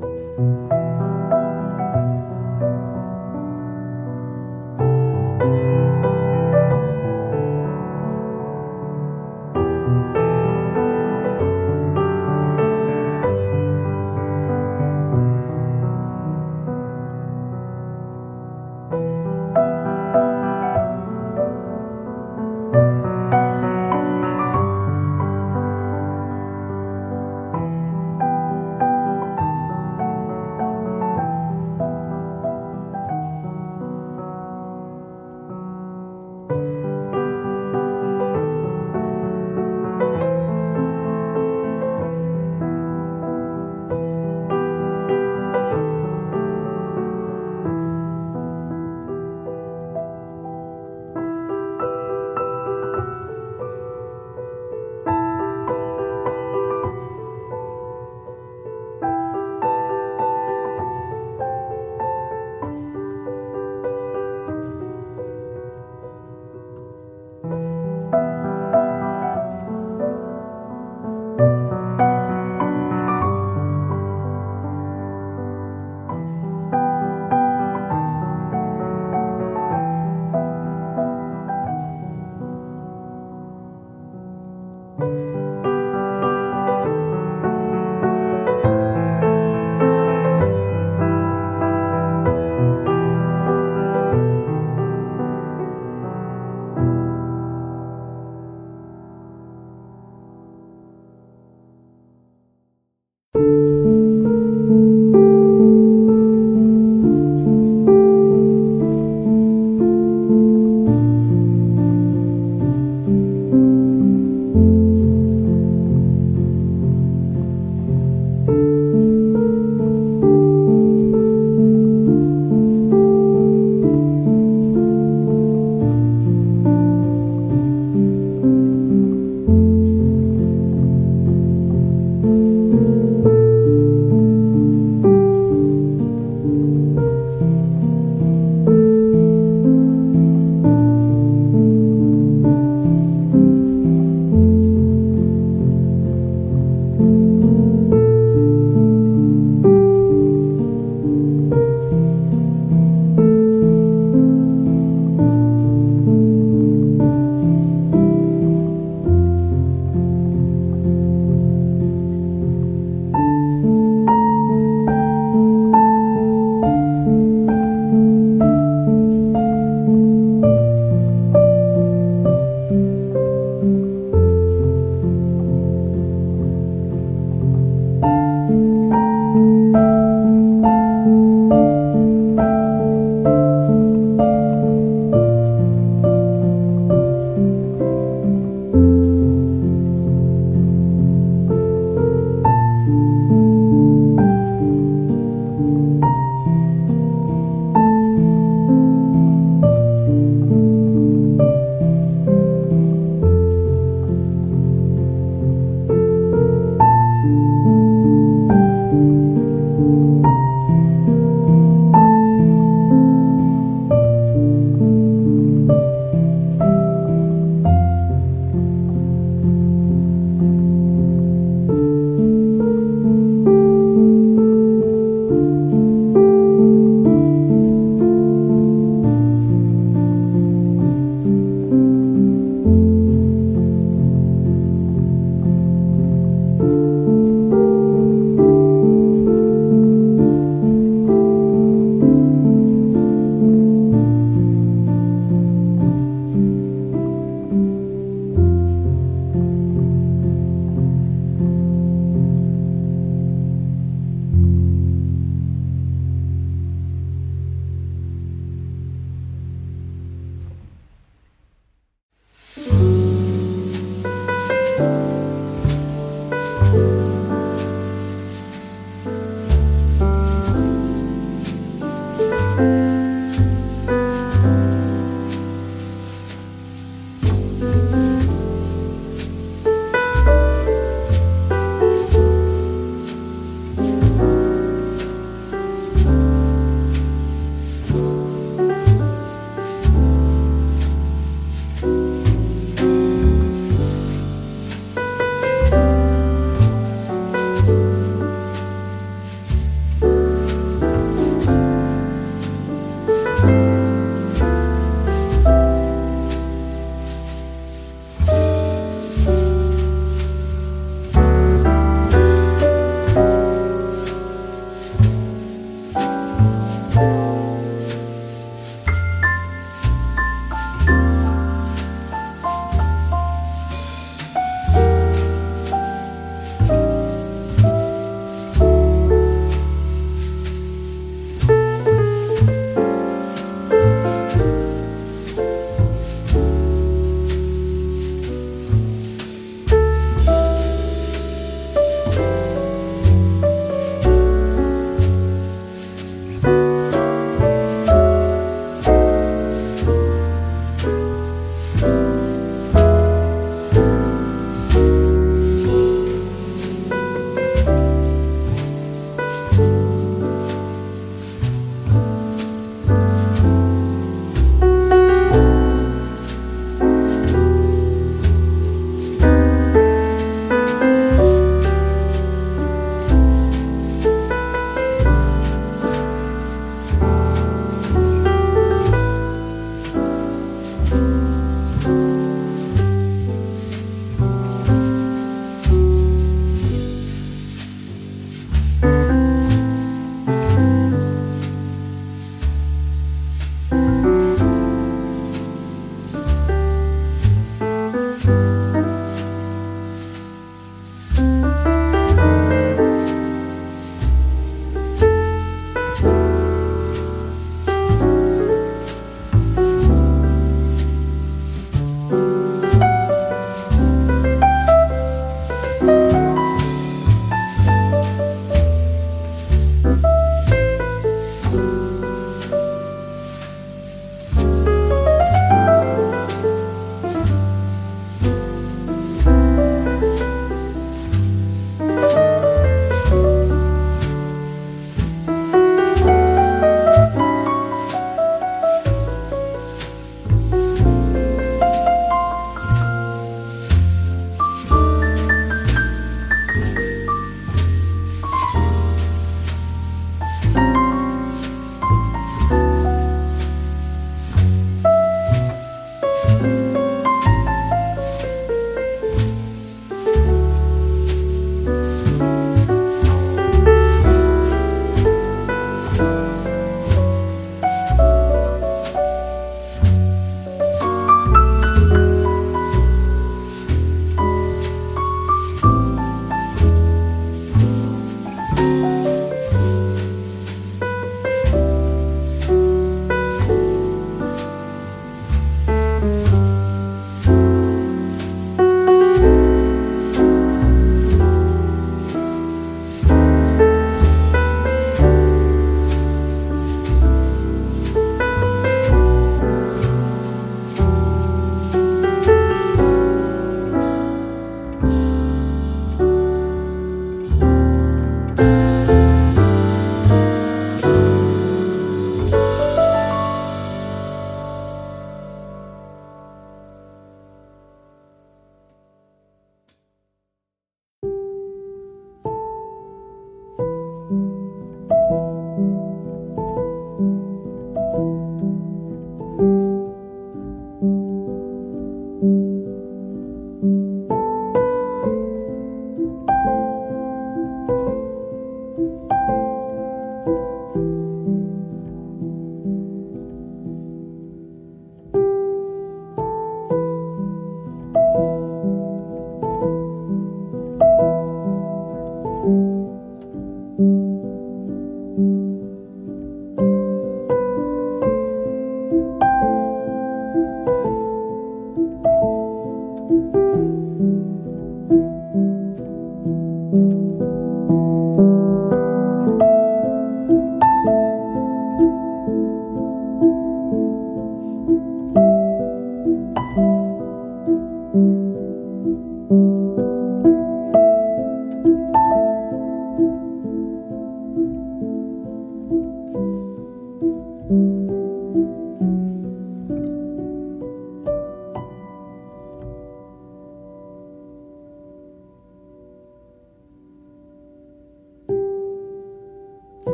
Thank you.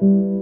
thank you